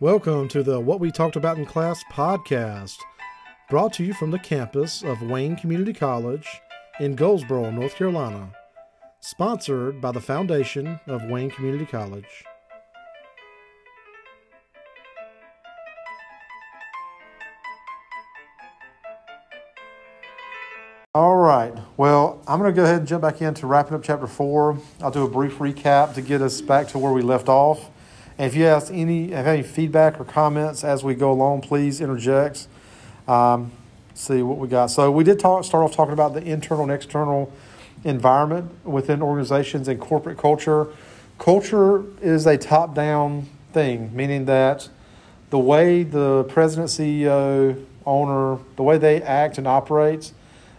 Welcome to the What We Talked About in Class podcast, brought to you from the campus of Wayne Community College in Goldsboro, North Carolina, sponsored by the Foundation of Wayne Community College. All right. Well, I'm going to go ahead and jump back into wrapping up chapter four. I'll do a brief recap to get us back to where we left off. And if you have any have any feedback or comments as we go along, please interject. Um, see what we got. So we did talk, start off talking about the internal and external environment within organizations and corporate culture. Culture is a top down thing, meaning that the way the president, CEO, owner, the way they act and operate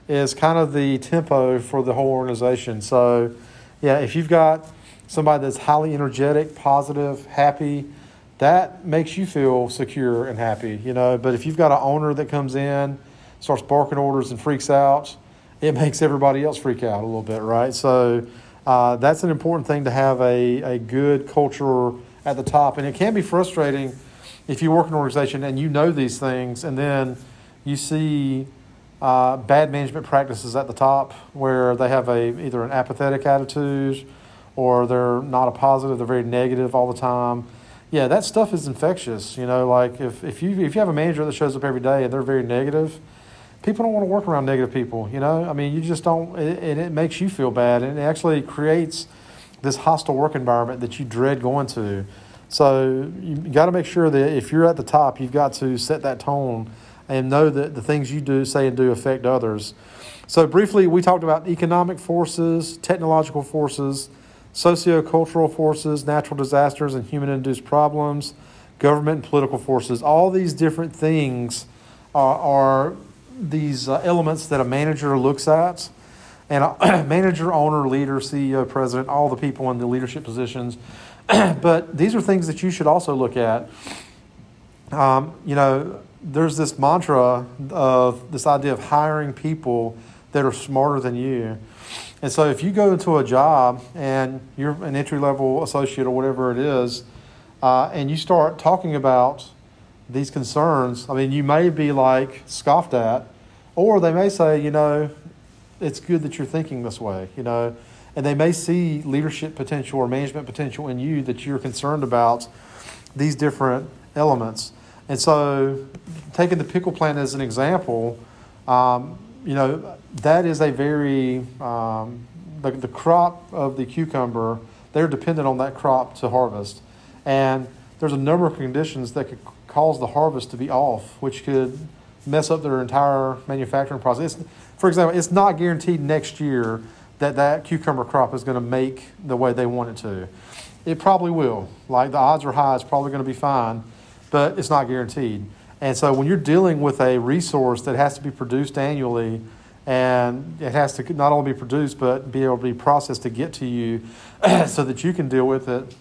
is kind of the tempo for the whole organization. So, yeah, if you've got somebody that's highly energetic, positive, happy, that makes you feel secure and happy, you know. But if you've got an owner that comes in, starts barking orders and freaks out, it makes everybody else freak out a little bit, right? So uh, that's an important thing to have a, a good culture at the top. And it can be frustrating if you work in an organization and you know these things and then you see uh, bad management practices at the top where they have a either an apathetic attitude or they're not a positive, they're very negative all the time. Yeah, that stuff is infectious. You know, like if, if you if you have a manager that shows up every day and they're very negative, people don't want to work around negative people. You know, I mean, you just don't, and it, makes you feel bad, and it actually creates this hostile work environment that you dread going to. So you got to make sure that if you're at the top, you've got to set that tone and know that the things you do, say, and do affect others. So, briefly, we talked about economic forces, technological forces, sociocultural forces, natural disasters, and human induced problems, government and political forces. All these different things are, are these uh, elements that a manager looks at. And a manager, owner, leader, CEO, president, all the people in the leadership positions. but these are things that you should also look at. Um, you know, there's this mantra of this idea of hiring people that are smarter than you. And so if you go into a job and you're an entry level associate or whatever it is, uh, and you start talking about these concerns, I mean, you may be like scoffed at, or they may say, you know, it's good that you're thinking this way, you know, and they may see leadership potential or management potential in you that you're concerned about these different elements. And so, taking the pickle plant as an example, um, you know, that is a very, um, the, the crop of the cucumber, they're dependent on that crop to harvest. And there's a number of conditions that could cause the harvest to be off, which could mess up their entire manufacturing process. It's, for example, it's not guaranteed next year that that cucumber crop is going to make the way they want it to. It probably will. Like the odds are high, it's probably going to be fine but it's not guaranteed. And so when you're dealing with a resource that has to be produced annually, and it has to not only be produced but be able to be processed to get to you so that you can deal with it,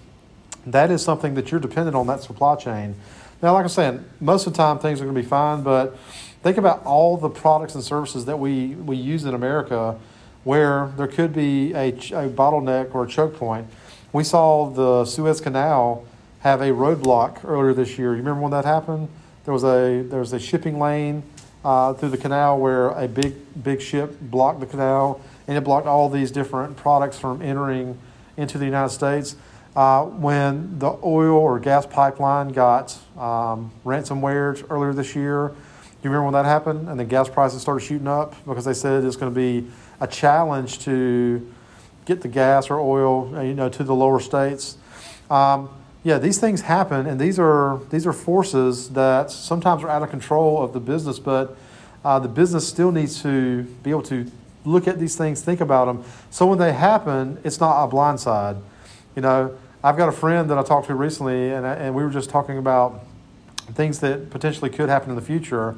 that is something that you're dependent on that supply chain. Now, like I said, most of the time things are going to be fine, but think about all the products and services that we, we use in America where there could be a, a bottleneck or a choke point. We saw the Suez Canal have a roadblock earlier this year. You remember when that happened? There was a there was a shipping lane uh, through the canal where a big big ship blocked the canal, and it blocked all these different products from entering into the United States. Uh, when the oil or gas pipeline got um, ransomware earlier this year, do you remember when that happened? And the gas prices started shooting up because they said it's going to be a challenge to get the gas or oil, you know, to the lower states. Um, yeah, these things happen, and these are these are forces that sometimes are out of control of the business, but uh, the business still needs to be able to look at these things, think about them. So when they happen, it's not a blind side. You know, I've got a friend that I talked to recently, and and we were just talking about things that potentially could happen in the future.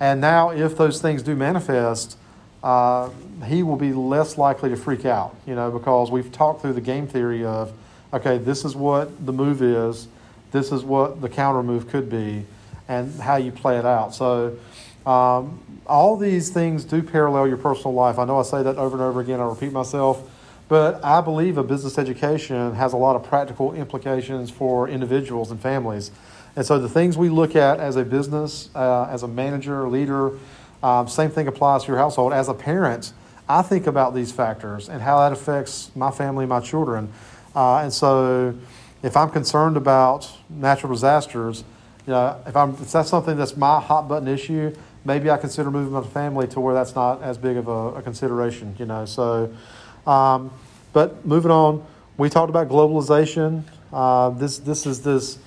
And now, if those things do manifest, uh, he will be less likely to freak out. You know, because we've talked through the game theory of okay, this is what the move is, this is what the counter move could be, and how you play it out. So, um, all these things do parallel your personal life. I know I say that over and over again, I repeat myself, but I believe a business education has a lot of practical implications for individuals and families. And so the things we look at as a business, uh, as a manager, leader, um, same thing applies to your household. As a parent, I think about these factors and how that affects my family, my children. Uh, and so if I'm concerned about natural disasters, you know, if, I'm, if that's something that's my hot button issue, maybe I consider moving my family to where that's not as big of a, a consideration, you know. So, um, but moving on, we talked about globalization. Uh, this, this is this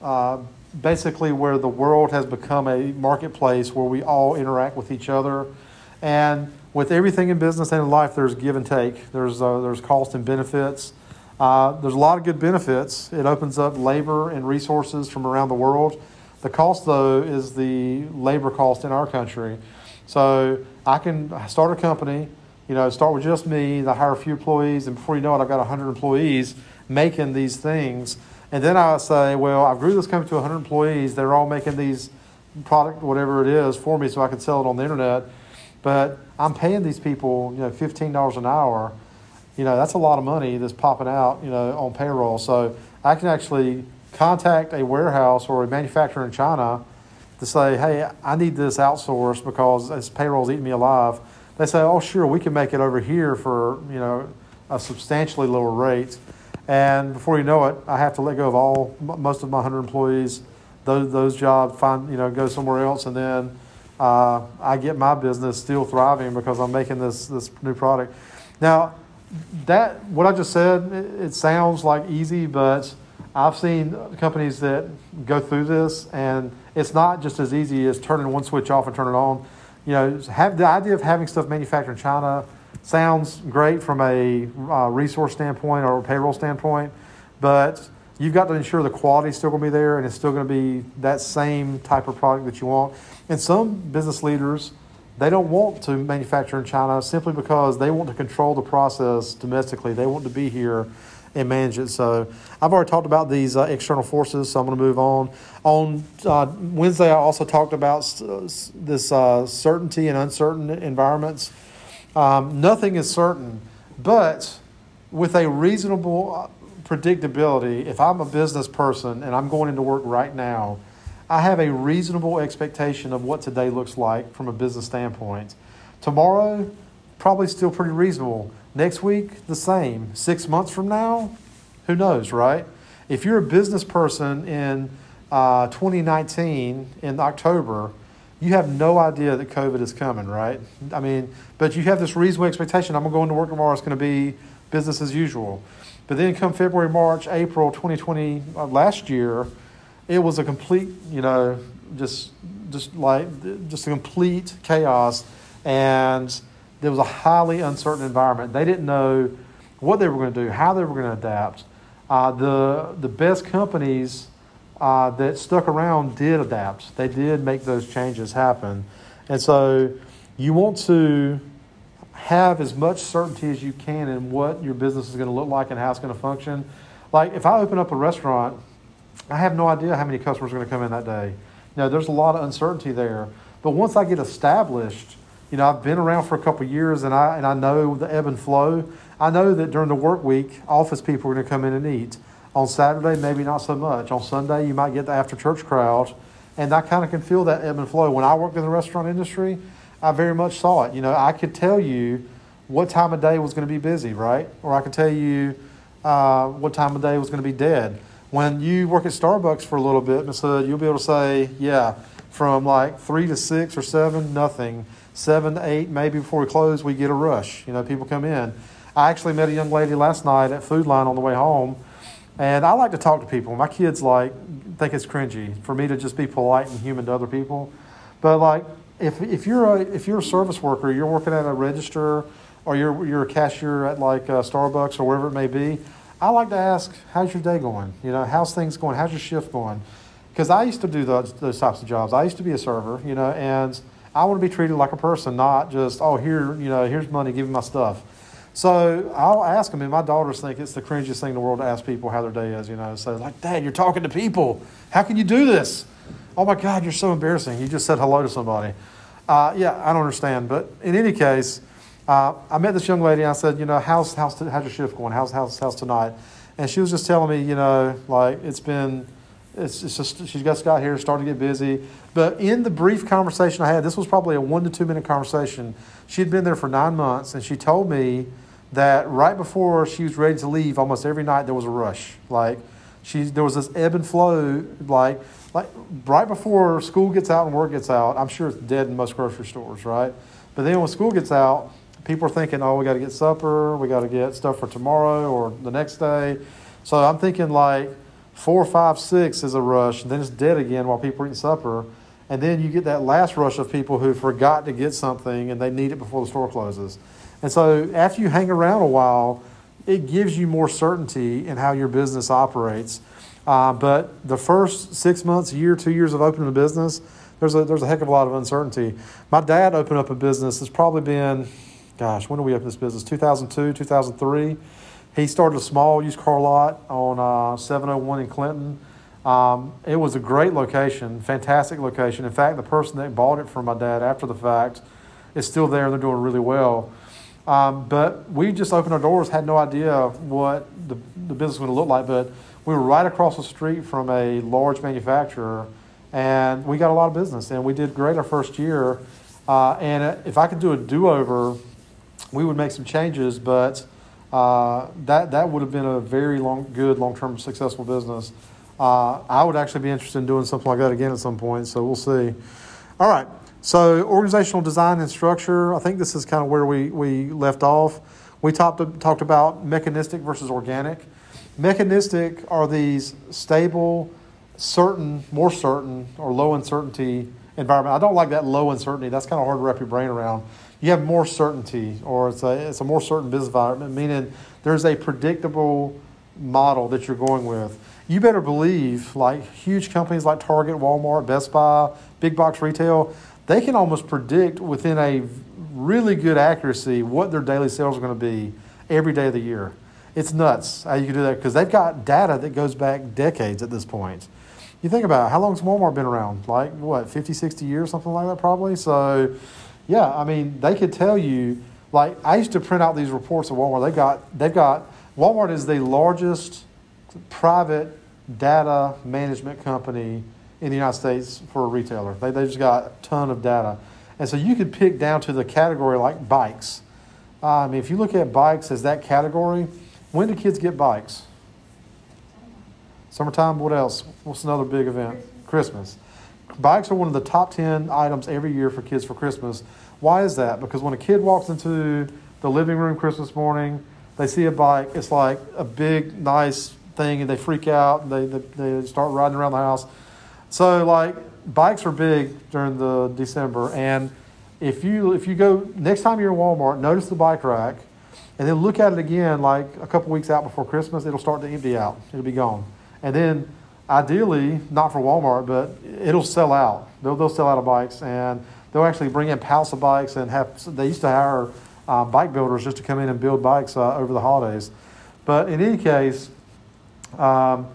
uh, basically where the world has become a marketplace where we all interact with each other. And with everything in business and in life, there's give and take. There's, uh, there's cost and benefits. Uh, there's a lot of good benefits. It opens up labor and resources from around the world. The cost, though, is the labor cost in our country. So I can start a company, you know, start with just me, I hire a few employees, and before you know it, I've got 100 employees making these things and then I say, well, I grew this company to 100 employees. They're all making these product, whatever it is, for me so I can sell it on the internet. But I'm paying these people, you know, $15 an hour. You know, that's a lot of money that's popping out, you know, on payroll. So I can actually contact a warehouse or a manufacturer in China to say, hey, I need this outsourced because this payroll's eating me alive. They say, oh, sure, we can make it over here for, you know, a substantially lower rate. And before you know it, I have to let go of all most of my hundred employees. Those those jobs find you know go somewhere else, and then uh, I get my business still thriving because I'm making this this new product. Now, that what I just said, it, sounds like easy, but I've seen companies that go through this, and it's not just as easy as turning one switch off and turn it on. You know, have the idea of having stuff manufactured in China sounds great from a uh, resource standpoint or payroll standpoint, but you've got to ensure the quality is still going to be there and it's still going to be that same type of product that you want. And some business leaders, they don't want to manufacture in China simply because they want to control the process domestically. They want to be here and manage it. So I've already talked about these uh, external forces, so I'm going to move on. On uh, Wednesday, I also talked about this uh, certainty and uncertain environments. Um, nothing is certain, but with a reasonable uh, predictability, if I'm a business person and I'm going into work right now, I have a reasonable expectation of what today looks like from a business standpoint. Tomorrow, probably still pretty reasonable. Next week, the same. Six months from now, who knows, right? If you're a business person in uh, 2019 in October, you have no idea that COVID is coming, right? I mean, but you have this reasonable expectation. I'm going to go into work tomorrow. It's going to be business as usual. But then come February, March, April 2020, uh, last year, it was a complete, you know, just just like just a complete chaos, and there was a highly uncertain environment. They didn't know what they were going to do, how they were going to adapt. Uh, the the best companies uh, that stuck around did adapt. They did make those changes happen. And so you want to have as much certainty as you can in what your business is going to look like and how it's going to function. Like if I open up a restaurant, I have no idea how many customers are going to come in that day. You know, there's a lot of uncertainty there. But once I get established, you know, I've been around for a couple years and I and I know the ebb and flow. I know that during the work week, office people are going to come in and eat. On Saturday, maybe not so much. On Sunday, you might get the after church crowd. And I kind of can feel that ebb and flow. When I worked in the restaurant industry, I very much saw it. You know, I could tell you what time of day was going to be busy, right? Or I could tell you uh, what time of day was going to be dead. When you work at Starbucks for a little bit, Miss Hood, you'll be able to say, yeah, from like three to six or seven, nothing. Seven to eight, maybe before we close, we get a rush. You know, people come in. I actually met a young lady last night at Food Lion on the way home and I like to talk to people. My kids like think it's cringy for me to just be polite and human to other people. But like if, if you're a if you're a service worker, you're working at a register or you're you're a cashier at like uh, Starbucks or wherever it may be, I like to ask, "How's your day going? You know, how's things going? How's your shift going?" Because I used to do those those types of jobs. I used to be a server, you know, and I want to be treated like a person, not just oh here you know here's money, give me my stuff. So I'll ask them, and my daughters think it's the cringiest thing in the world to ask people how their day is. You know, so like, Dad, you're talking to people. How can you do this? Oh my God, you're so embarrassing. You just said hello to somebody. Uh, yeah, I don't understand. But in any case, uh, I met this young lady. and I said, you know, how's how's how's your shift going? How's how's how's tonight? And she was just telling me, you know, like it's been It's, it's just she's just got here, starting to get busy. But in the brief conversation I had, this was probably a one to two minute conversation. She had been there for nine months, and she told me that right before she was ready to leave, almost every night there was a rush. Like she, there was this ebb and flow. Like like right before school gets out and work gets out, I'm sure it's dead in most grocery stores, right? But then when school gets out, people are thinking, oh, we got to get supper, we got to get stuff for tomorrow or the next day. So I'm thinking like four, five, six is a rush, then it's dead again while people are eating supper. And then you get that last rush of people who forgot to get something and they need it before the store closes. And so after you hang around a while, it gives you more certainty in how your business operates. Uh, but the first six months, year, two years of opening a business, there's a, there's a heck of a lot of uncertainty. My dad opened up a business. It's probably been, gosh, when did we open this business? 2002, 2003. He started a small used car lot on uh, 701 in Clinton. Um, it was a great location, fantastic location. In fact, the person that bought it from my dad after the fact is still there and they're doing really well. Um, but we just opened our doors, had no idea what the, the business was going to look like. But we were right across the street from a large manufacturer and we got a lot of business and we did great our first year. Uh, and if I could do a do over, we would make some changes, but uh, that that would have been a very long, good, long term, successful business. Uh, I would actually be interested in doing something like that again at some point. So we'll see. All right. So organizational design and structure. I think this is kind of where we we left off. We talked talked about mechanistic versus organic. Mechanistic are these stable, certain, more certain, or low uncertainty environment. I don't like that low uncertainty. That's kind of hard to wrap your brain around you have more certainty, or it's a, it's a more certain business environment, meaning there's a predictable model that you're going with. You better believe, like huge companies like Target, Walmart, Best Buy, big box retail, they can almost predict within a really good accuracy what their daily sales are going to be every day of the year. It's nuts how you can do that because they've got data that goes back decades at this point. You think about it, how long has Walmart been around? Like, what, 50, 60 years, something like that, probably? So, yeah, I mean, they could tell you. Like I used to print out these reports at Walmart. They got they've got Walmart is the largest private data management company in the United States for a retailer. They they just got a ton of data, and so you could pick down to the category like bikes. I mean, if you look at bikes as that category, when do kids get bikes? Summertime. What else? What's another big event? Christmas. Bikes are one of the top 10 items every year for kids for Christmas. Why is that? Because when a kid walks into the living room Christmas morning, they see a bike, it's like a big, nice thing, and they freak out, and they, they, they start riding around the house. So, like, bikes are big during the December, and if you if you go next time you're in Walmart, notice the bike rack, and then look at it again like a couple weeks out before Christmas, it'll start to empty out. It'll be gone, and then ideally, not for Walmart, but it'll sell out. They'll, they'll sell out of bikes, and they'll actually bring in pallets of bikes and have. They used to hire uh, bike builders just to come in and build bikes uh, over the holidays. But in any case, um,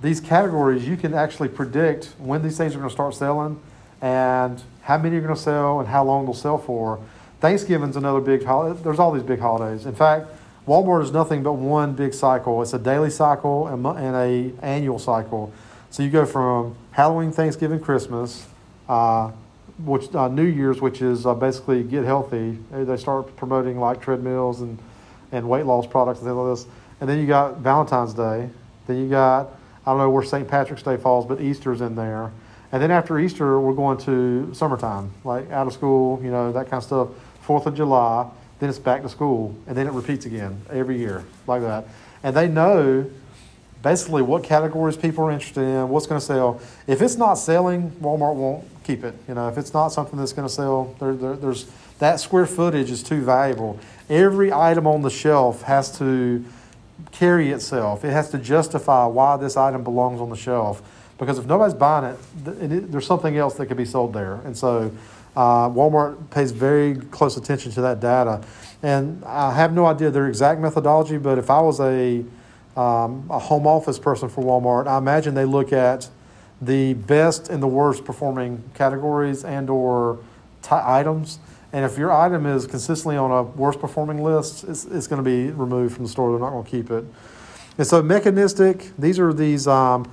these categories you can actually predict when these things are going to start selling, and how many are going to sell, and how long they'll sell for. Thanksgiving's another big holiday. There's all these big holidays. In fact, Walmart is nothing but one big cycle. It's a daily cycle and, and a annual cycle. So you go from Halloween, Thanksgiving, Christmas, uh, which uh, New Year's, which is uh, basically get healthy. They start promoting like treadmills and, and weight loss products and things like this. And then you got Valentine's Day. Then you got I don't know where St. Patrick's Day falls, but Easter's in there. And then after Easter, we're going to summertime, like out of school, you know, that kind of stuff. Fourth of July then it's back to school, and then it repeats again every year like that. And they know basically what categories people are interested in, what's going to sell. If it's not selling, Walmart won't keep it. You know, if it's not something that's going to sell, there, there, there's that square footage is too valuable. Every item on the shelf has to carry itself. It has to justify why this item belongs on the shelf. Because if nobody's buying it, there's something else that could be sold there. And so uh, Walmart pays very close attention to that data. And I have no idea their exact methodology, but if I was a, um, a home office person for Walmart, I imagine they look at the best and the worst performing categories and or t- items. And if your item is consistently on a worst performing list, it's, it's going to be removed from the store. They're not going to keep it. And so mechanistic, these are these um,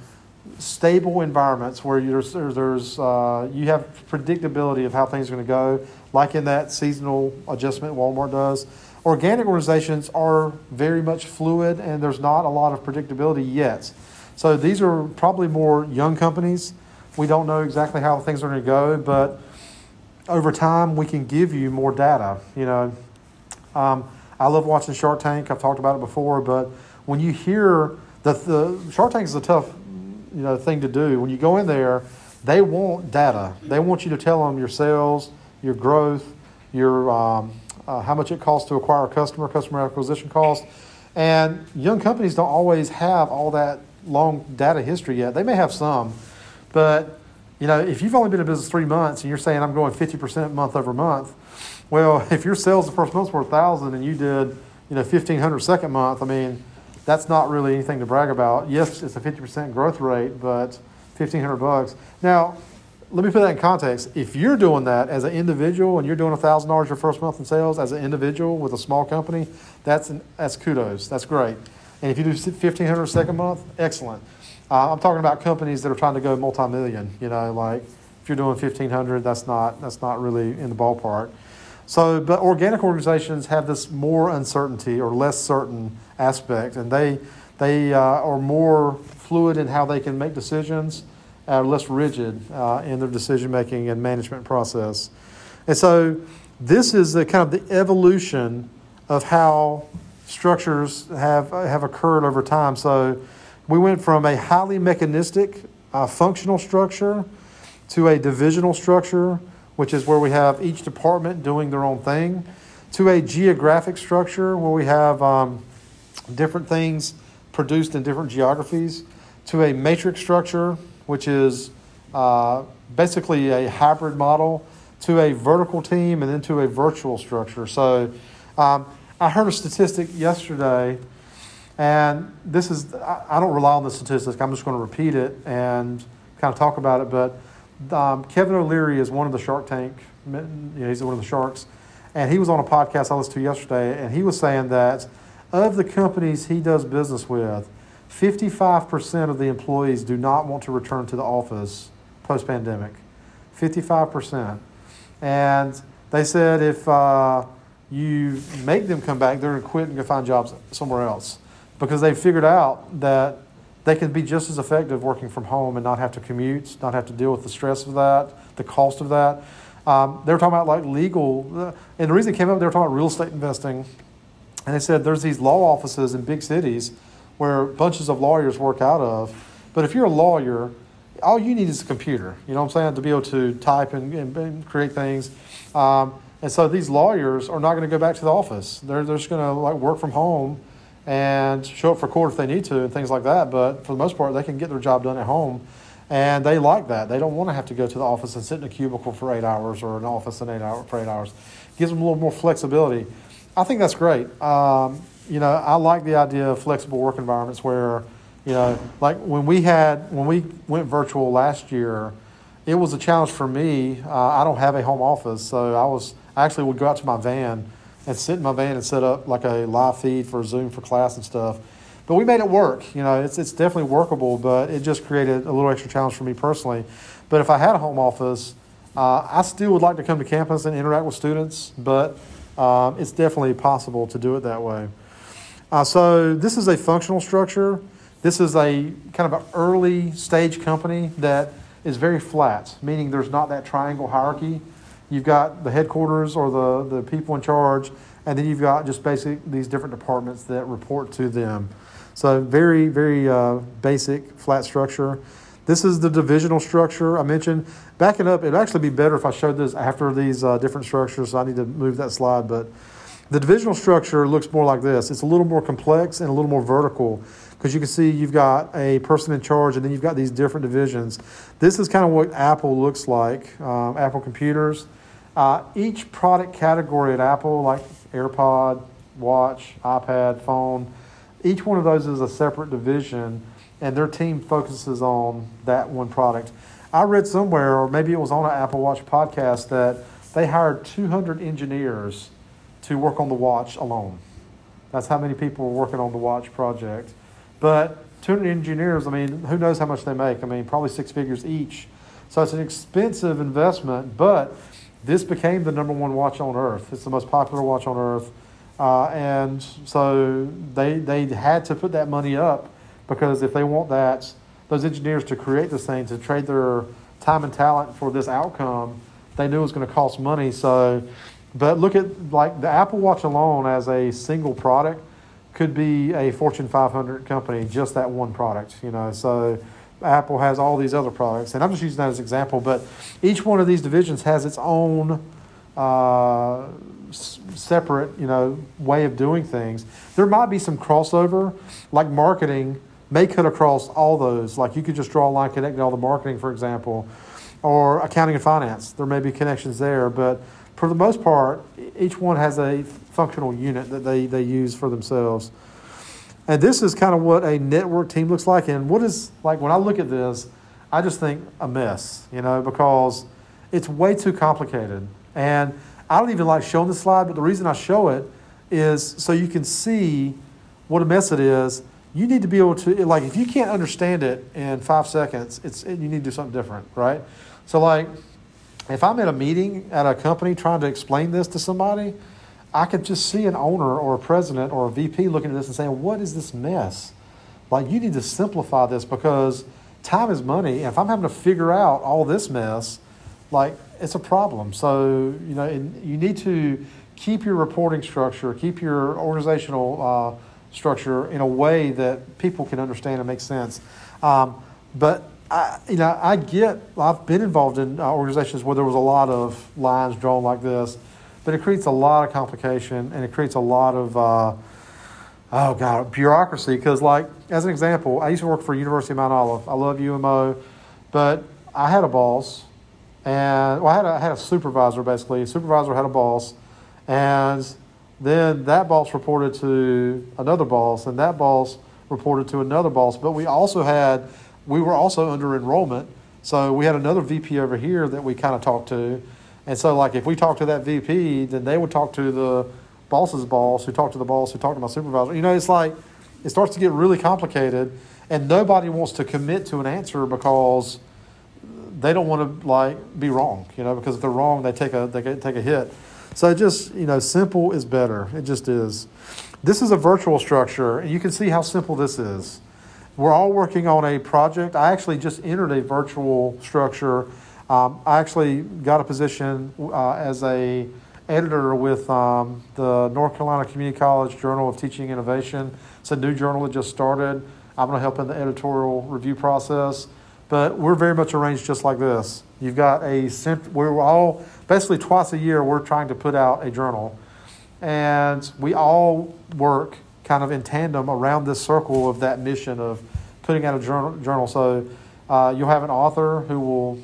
stable environments where there's, there's uh, you have predictability of how things are going to go, like in that seasonal adjustment Walmart does. Organic organizations are very much fluid, and there's not a lot of predictability yet. So these are probably more young companies. We don't know exactly how things are going to go, but over time we can give you more data. You know, um, I love watching Shark Tank. I've talked about it before, but when you hear that the Shark Tank is a tough, you know, thing to do. When you go in there, they want data. They want you to tell them your sales, your growth, your um, uh, how much it costs to acquire a customer, customer acquisition cost. And young companies don't always have all that long data history yet. They may have some, but you know, if you've only been in business three months and you're saying I'm going 50% month over month, well, if your sales the first month were 1,000 and you did, you know, 1,500 second month, I mean, that's not really anything to brag about. Yes, it's a 50% growth rate, but 1,500 bucks. Now, let me put that in context. If you're doing that as an individual and you're doing $1,000 your first month in sales as an individual with a small company, that's, an, that's kudos. That's great. And if you do 1500 a second month, excellent. Uh, I'm talking about companies that are trying to go multi-million. You know, like if you're doing 1,500, that's not that's not really in the ballpark. So, but organic organizations have this more uncertainty or less certain aspect, and they they uh, are more fluid in how they can make decisions, uh, less rigid uh, in their decision making and management process. And so, this is the kind of the evolution of how structures have have occurred over time. So, we went from a highly mechanistic, uh, functional structure to a divisional structure which is where we have each department doing their own thing, to a geographic structure where we have um, different things produced in different geographies, to a matrix structure, which is uh, basically a hybrid model, to a vertical team, and then to a virtual structure. So um, I heard a statistic yesterday, and this is, I, don't rely on the statistic, I'm just going to repeat it and kind of talk about it, but um, Kevin O'Leary is one of the Shark Tank. You know, he's one of the sharks, and he was on a podcast I listened to yesterday, and he was saying that of the companies he does business with, 55% of the employees do not want to return to the office post pandemic. 55%. And they said if uh, you make them come back, they're going to quit and go find jobs somewhere else because they've figured out that they can be just as effective working from home and not have to commute, not have to deal with the stress of that, the cost of that. Um, they were talking about like legal, and the reason it came up, they were talking about real estate investing. And they said there's these law offices in big cities where bunches of lawyers work out of. But if you're a lawyer, all you need is a computer, you know what I'm saying, to be able to type and, and, and create things. Um, and so these lawyers are not going to go back to the office. They're, they're just going to like work from home and show up for court if they need to and things like that. But for the most part, they can get their job done at home. And they like that. They don't want to have to go to the office and sit in a cubicle for eight hours or an office in eight hour, for eight hours. Gives them a little more flexibility. I think that's great. Um, you know, I like the idea of flexible work environments where, you know, like when we had when we went virtual last year, it was a challenge for me. Uh, I don't have a home office, so I was Actually would go out to my van and sit in my van and set up like a live feed for Zoom for class and stuff. But we made it work. You know, it's, it's definitely workable, but it just created a little extra challenge for me personally. But if I had a home office, uh, I still would like to come to campus and interact with students, but um, it's definitely possible to do it that way. Uh, so this is a functional structure. This is a kind of an early stage company that is very flat, meaning there's not that triangle hierarchy. You've got the headquarters or the, the people in charge, and then you've got just basic these different departments that report to them. So very, very uh, basic flat structure. This is the divisional structure I mentioned. Backing up, it'd actually be better if I showed this after these uh, different structures. So I need to move that slide, but the divisional structure looks more like this. It's a little more complex and a little more vertical because you can see you've got a person in charge and then you've got these different divisions. This is kind of what Apple looks like, um, Apple computers. Uh, each product category at Apple, like AirPod, watch, iPad, phone, each one of those is a separate division, and their team focuses on that one product. I read somewhere, or maybe it was on an Apple Watch podcast, that they hired 200 engineers to work on the watch alone. That's how many people were working on the watch project. But 200 engineers, I mean, who knows how much they make? I mean, probably six figures each. So it's an expensive investment, but this became the number one watch on earth. It's the most popular watch on earth. Uh, and so they, they had to put that money up because if they want that, those engineers to create this thing, to trade their time and talent for this outcome, they knew it was going to cost money. So, but look at like the Apple Watch alone as a single product could be a Fortune 500 company, just that one product, you know. So Apple has all these other products, and I'm just using that as an example. But each one of these divisions has its own uh, s- separate, you know, way of doing things. There might be some crossover, like marketing may cut across all those. Like you could just draw a line connecting all the marketing, for example, or accounting and finance. There may be connections there, but for the most part, each one has a functional unit that they, they use for themselves. And this is kind of what a network team looks like. And what is, like, when I look at this, I just think a mess, you know, because it's way too complicated. And I don't even like showing the slide, but the reason I show it is so you can see what a mess it is. You need to be able to, like, if you can't understand it in five seconds, it's, you need to do something different, right? So, like, if I'm at a meeting at a company trying to explain this to somebody, I could just see an owner or a president or a VP looking at this and saying, What is this mess? Like, you need to simplify this because time is money. And if I'm having to figure out all this mess, like, it's a problem. So, you know, you need to keep your reporting structure, keep your organizational uh, structure in a way that people can understand and make sense. Um, but I, you know, I get. I've been involved in uh, organizations where there was a lot of lines drawn like this, but it creates a lot of complication and it creates a lot of, uh, oh god, bureaucracy. Because, like, as an example, I used to work for University of Mount Olive. I love UMO, but I had a boss, and well, I had a, I had a supervisor basically. Supervisor had a boss, and then that boss reported to another boss, and that boss reported to another boss. But we also had we were also under enrollment. So we had another VP over here that we kind of talked to. And so, like, if we talk to that VP, then they would talk to the boss's boss, who talked to the boss, who talked to my supervisor. You know, it's like it starts to get really complicated, and nobody wants to commit to an answer because they don't want to like be wrong. You know, because if they're wrong, they take a they take a hit. So just you know, simple is better. It just is. This is a virtual structure, and you can see how simple this is. We're all working on a project. I actually just entered a virtual structure. Um, I actually got a position uh, as a editor with um, the North Carolina Community College Journal of Teaching Innovation. It's a new journal that just started. I'm going to help in the editorial review process. But we're very much arranged just like this. You've got a, we're all, basically twice a year, we're trying to put out a journal. And we all work kind of in tandem around this circle of that mission of putting out a journal. journal. So uh, you'll have an author who will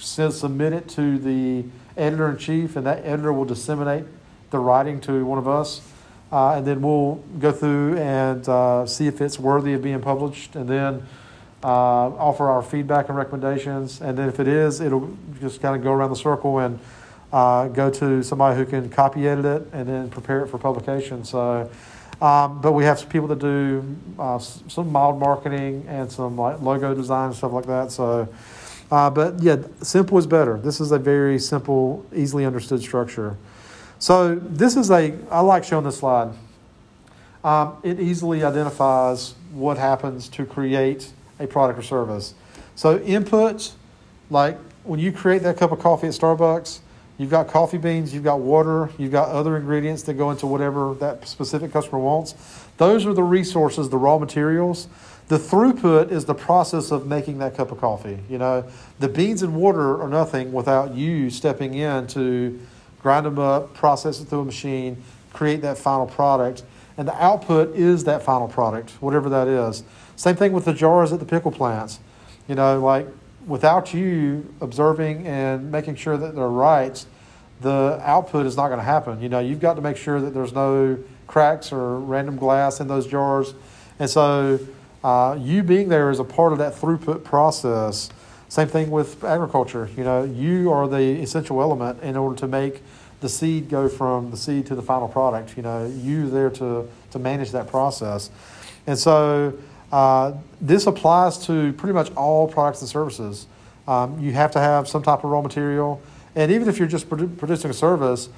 submit it to the editor in chief, and that editor will disseminate the writing to one of us. Uh, and then we'll go through and uh, see if it's worthy of being published, and then uh, offer our feedback and recommendations. And then if it is, it'll just kind of go around the circle and uh, go to somebody who can copy edit it and then prepare it for publication. So um, but we have some people that do uh, some mild marketing and some like logo design and stuff like that. So, uh, but yeah, simple is better. This is a very simple, easily understood structure. So this is a. I like showing this slide. Um, it easily identifies what happens to create a product or service. So input, like when you create that cup of coffee at Starbucks, You've got coffee beans, you've got water, you've got other ingredients that go into whatever that specific customer wants. Those are the resources, the raw materials. The throughput is the process of making that cup of coffee. You know, the beans and water are nothing without you stepping in to grind them up, process it through a machine, create that final product. And the output is that final product, whatever that is. Same thing with the jars at the pickle plants. You know, like without you observing and making sure that they're right, the output is not going to happen. You know, you've got to make sure that there's no cracks or random glass in those jars. And so, uh, you being there is a part of that throughput process. Same thing with agriculture. You know, you are the essential element in order to make the seed go from the seed to the final product. You know, you there to, to manage that process. And so, Uh, this applies to pretty much all products and services. Um, you have to have some type of raw material, and even if you're just produ- producing a service,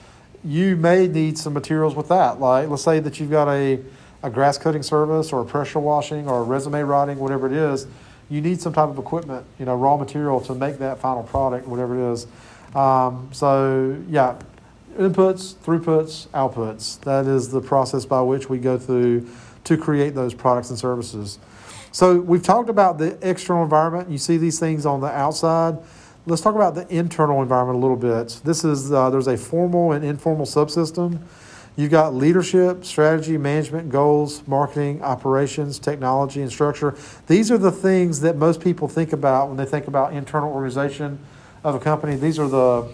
you may need some materials with that. Like, let's say that you've got a, a grass cutting service or a pressure washing or a resume writing, whatever it is. You need some type of equipment, you know, raw material to make that final product, whatever it is. Um, so, yeah, inputs, throughputs, outputs. That is the process by which we go through to create those products and services. So we've talked about the external environment. You see these things on the outside. Let's talk about the internal environment a little bit. This is uh, there's a formal and informal subsystem. You've got leadership, strategy, management, goals, marketing, operations, technology, and structure. These are the things that most people think about when they think about internal organization of a company. These are the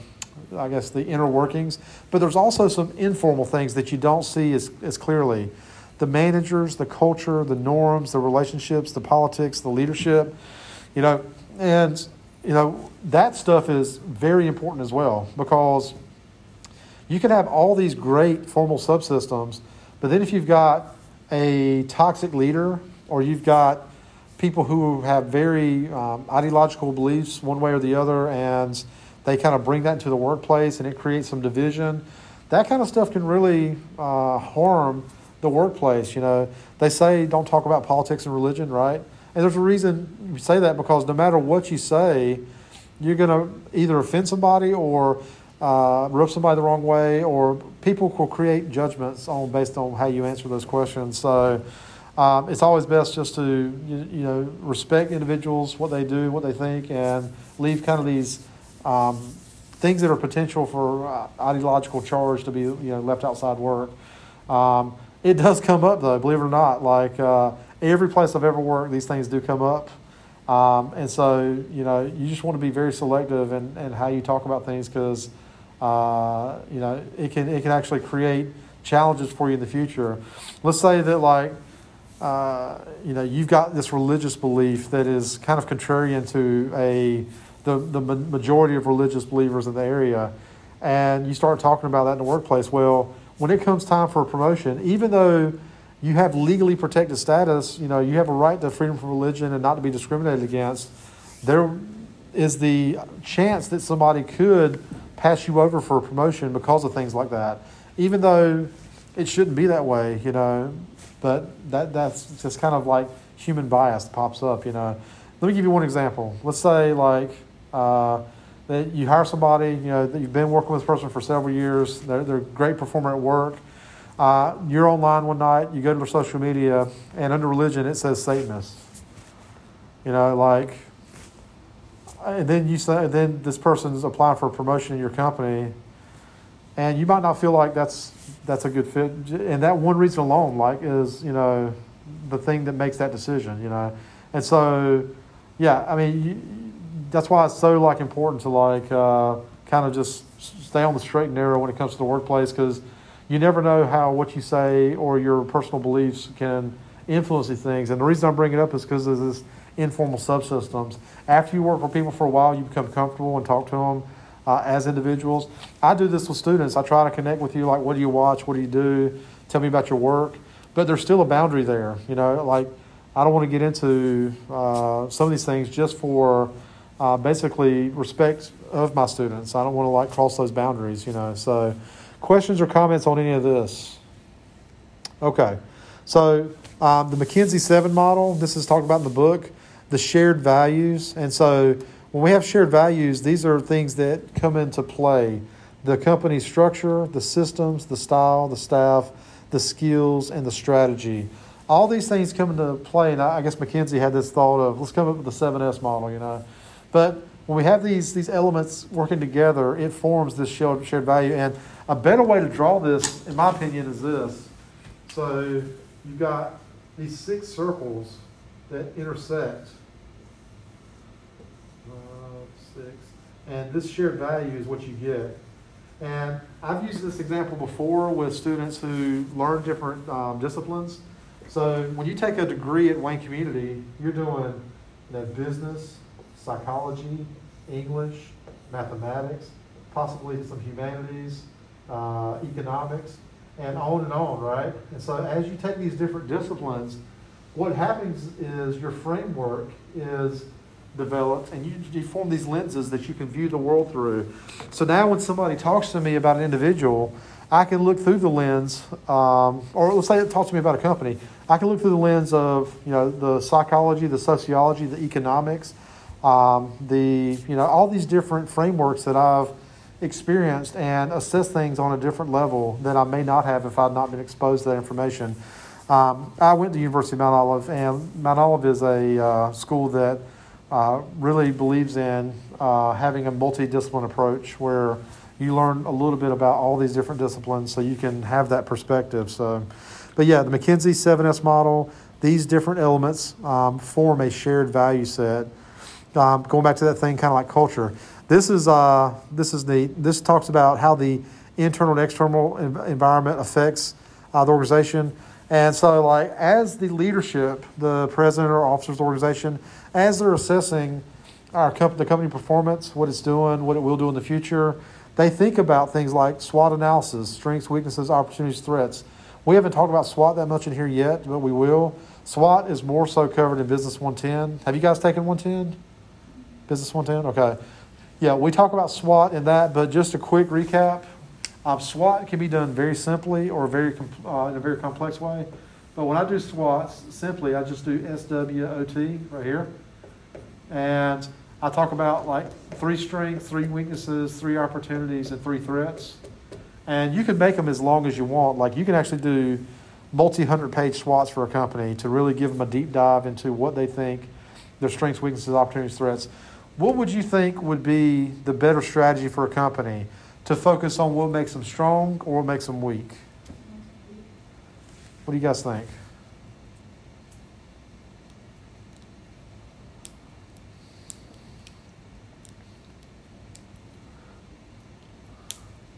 I guess the inner workings, but there's also some informal things that you don't see as, as clearly the managers, the culture, the norms, the relationships, the politics, the leadership, you know, and you know that stuff is very important as well because you can have all these great formal subsystems, but then if you've got a toxic leader or you've got people who have very um, ideological beliefs one way or the other and they kind of bring that into the workplace and it creates some division that kind of stuff can really uh, harm the workplace. You know, they say don't talk about politics and religion, right? And there's a reason you say that because no matter what you say, you're going to either offend somebody or uh, rub somebody the wrong way, or people will create judgments on based on how you answer those questions. So. Um, it's always best just to you, you, know respect individuals, what they do, what they think, and leave kind of these um, things that are potential for uh, ideological charge to be you know left outside work. Um, it does come up though, believe it or not. Like uh, every place I've ever worked, these things do come up. Um, and so, you know, you just want to be very selective in, in how you talk about things because, uh, you know, it can, it can actually create challenges for you in the future. Let's say that, like, uh, you know, you've got this religious belief that is kind of contrarian to a, the, the majority of religious believers in the area, and you start talking about that in the workplace. Well, when it comes time for a promotion, even though you have legally protected status, you know, you have a right to freedom from religion and not to be discriminated against, there is the chance that somebody could pass you over for a promotion because of things like that. Even though it shouldn't be that way, you know, but that that's just kind of like human bias pops up, you know. Let me give you one example. Let's say like uh, that you hire somebody, you know, that you've been working with this person for several years, they're, they're a great performer at work. Uh, you're online one night, you go to their social media, and under religion it says Satanist. You know, like, and then you say, then this person's applying for a promotion in your company, and you might not feel like that's that's a good fit, and that one reason alone, like, is you know, the thing that makes that decision. You know, and so, yeah, I mean. You, that's why it's so like important to like uh, kind of just stay on the straight and narrow when it comes to the workplace because you never know how what you say or your personal beliefs can influence these things. And the reason I bring it up is because of this informal subsystems. After you work with people for a while, you become comfortable and talk to them uh, as individuals. I do this with students. I try to connect with you, like, what do you watch? What do you do? Tell me about your work. But there's still a boundary there, you know, like I don't want to get into uh, some of these things just for uh, basically respect of my students. I don't want to like cross those boundaries, you know. So, questions or comments on any of this? Okay, so um, the McKinsey Seven model. This is talked about in the book. The shared values, and so when we have shared values, these are things that come into play. The company structure, the systems, the style, the staff, the skills, and the strategy. All these things come into play, and I guess McKinsey had this thought of let's come up with the 7S model, you know. But when we have these, these elements working together, it forms this shared, shared value. And a better way to draw this, in my opinion, is this. So you've got these six circles that intersect. six. And this shared value is what you get. And I've used this example before with students who learn different um, disciplines. So when you take a degree at Wayne Community, you're doing you know, business, psychology, English, mathematics, possibly some humanities, uh, economics, and on and on, right? And so as you take these different disciplines, what happens is your framework is developed and you, you form these lenses that you can view the world through. So now when somebody talks to me about an individual, I can look through the lens, um, or let's say it talks to me about a company. I can look through the lens of you know the psychology, the sociology, the economics, um, the you know all these different frameworks that I've experienced and assess things on a different level that I may not have if I'd not been exposed to that information. Um, I went to University of Mount Olive, and Mount Olive is a uh, school that uh, really believes in uh, having a multidiscipline approach where you learn a little bit about all these different disciplines so you can have that perspective. So, but yeah, the McKinsey 7S model, these different elements um, form a shared value set. Um, going back to that thing, kind of like culture. This is uh, this is the this talks about how the internal and external environment affects uh, the organization. And so, like as the leadership, the president or officers of the organization, as they're assessing our the company performance, what it's doing, what it will do in the future, they think about things like SWOT analysis, strengths, weaknesses, opportunities, threats. We haven't talked about SWOT that much in here yet, but we will. SWOT is more so covered in Business 110. Have you guys taken 110? Business 110? Okay. Yeah, we talk about SWOT in that, but just a quick recap. Um, SWOT can be done very simply or very uh, in a very complex way. But when I do SWOTs, simply I just do SWOT right here. And I talk about like three strengths, three weaknesses, three opportunities, and three threats. And you can make them as long as you want. Like you can actually do multi hundred page SWOTs for a company to really give them a deep dive into what they think their strengths, weaknesses, opportunities, threats. What would you think would be the better strategy for a company to focus on what makes them strong or what makes them weak? What do you guys think?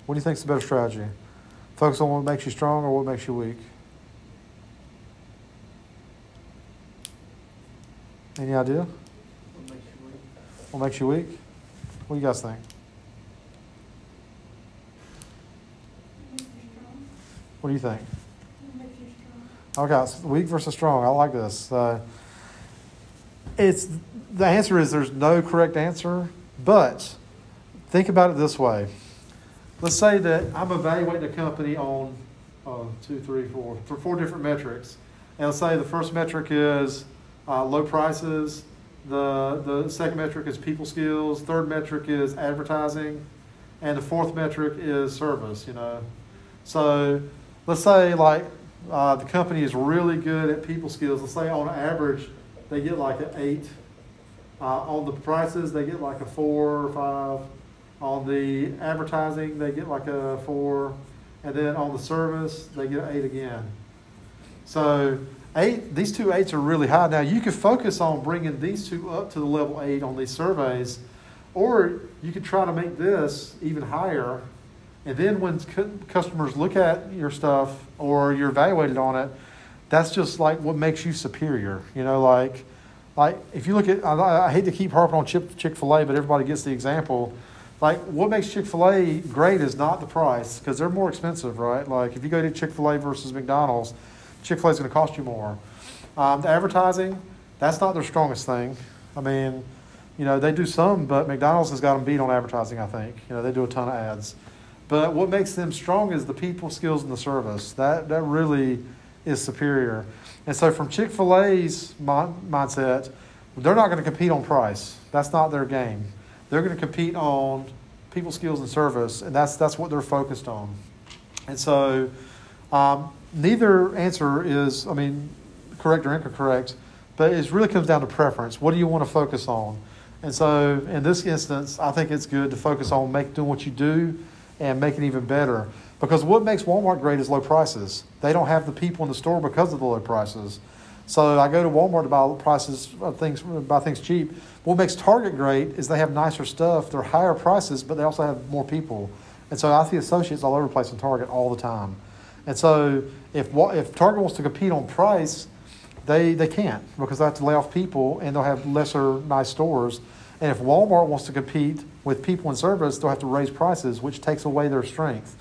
What do you think is the better strategy? Focus on what makes you strong or what makes you weak? Any idea? What makes you weak? What makes you weak? What do you guys think? What do you think? Okay, weak versus strong. I like this. Uh, it's the answer is there's no correct answer, but think about it this way let's say that I'm evaluating a company on uh, two, three, four, for four different metrics. And let's say the first metric is uh, low prices, the, the second metric is people skills, third metric is advertising, and the fourth metric is service, you know. So let's say like uh, the company is really good at people skills. Let's say on average they get like an eight. Uh, on the prices they get like a four or five on the advertising, they get like a four, and then on the service, they get an eight again. So eight, these two eights are really high. Now you could focus on bringing these two up to the level eight on these surveys, or you could try to make this even higher. And then when customers look at your stuff or you're evaluated on it, that's just like what makes you superior. You know, like, like if you look at, I, I hate to keep harping on Chick Fil A, but everybody gets the example like what makes Chick-fil-A great is not the price because they're more expensive, right? Like if you go to Chick-fil-A versus McDonald's, Chick-fil-A is going to cost you more. Um, the advertising, that's not their strongest thing. I mean, you know, they do some, but McDonald's has got them beat on advertising, I think. You know, they do a ton of ads. But what makes them strong is the people skills and the service. That, that really is superior. And so from Chick-fil-A's mindset, they're not going to compete on price. That's not their game. They're going to compete on people skills and service, and that's that's what they're focused on. And so, um, neither answer is, I mean, correct or incorrect, but it really comes down to preference. What do you want to focus on? And so, in this instance, I think it's good to focus on make, doing what you do and make it even better. Because what makes Walmart great is low prices. They don't have the people in the store because of the low prices. So I go to Walmart to buy prices of things, buy things cheap. What makes Target great is they have nicer stuff. They're higher prices, but they also have more people. And so I see associates all over the place in Target all the time. And so if if Target wants to compete on price, they they can't because they have to lay off people and they'll have lesser nice stores. And if Walmart wants to compete with people and service, they'll have to raise prices, which takes away their strength.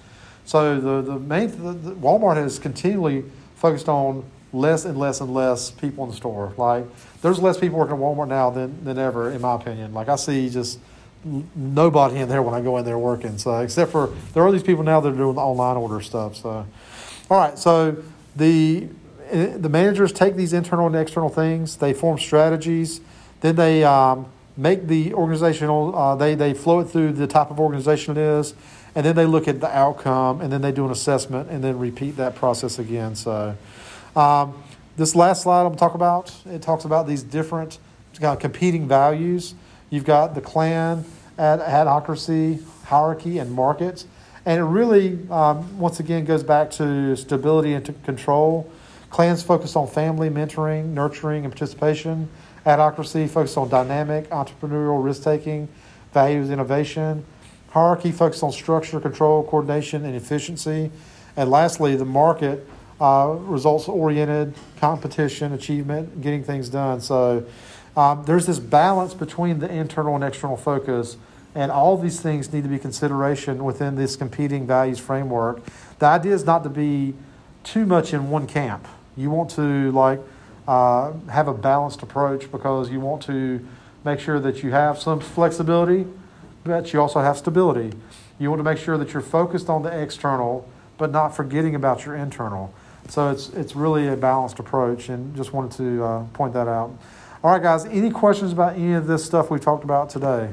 So the the main the, the Walmart has continually focused on less and less and less people in the store. Like there's less people working at Walmart now than, than ever, in my opinion. Like I see just nobody in there when I go in there working. So except for there are these people now that are doing the online order stuff. So all right, so the the managers take these internal and external things. They form strategies. Then they um, make the organizational. Uh, they they flow it through the type of organization it is, and then they look at the outcome, and then they do an assessment, and then repeat that process again. So. Um, this last slide I'm going to talk about, it talks about these different kind of competing values. You've got the clan, ad, adhocracy, hierarchy, and markets. And it really, um, once again, goes back to stability and to control. Clans focus on family, mentoring, nurturing, and participation. Adhocracy focus on dynamic, entrepreneurial, risk taking, values, innovation. Hierarchy focus on structure, control, coordination, and efficiency. And lastly, the market uh, results oriented, competition, achievement, getting things done. So um, there's this balance between the internal and external focus, and all these things need to be consideration within this competing values framework. The idea is not to be too much in one camp. You want to like uh, have a balanced approach because you want to make sure that you have some flexibility, but you also have stability. You want to make sure that you're focused on the external, but not forgetting about your internal. So it's it's really a balanced approach, and just wanted to uh, point that out. All right, guys. Any questions about any of this stuff we talked about today?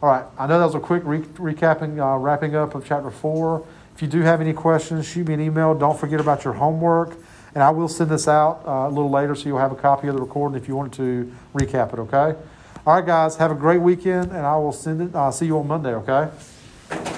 All right. I know that was a quick re- recapping, uh, wrapping up of chapter four. If you do have any questions, shoot me an email. Don't forget about your homework, and I will send this out uh, a little later, so you'll have a copy of the recording if you wanted to recap it. Okay. All right, guys. Have a great weekend, and I will send it. Uh, see you on Monday. Okay.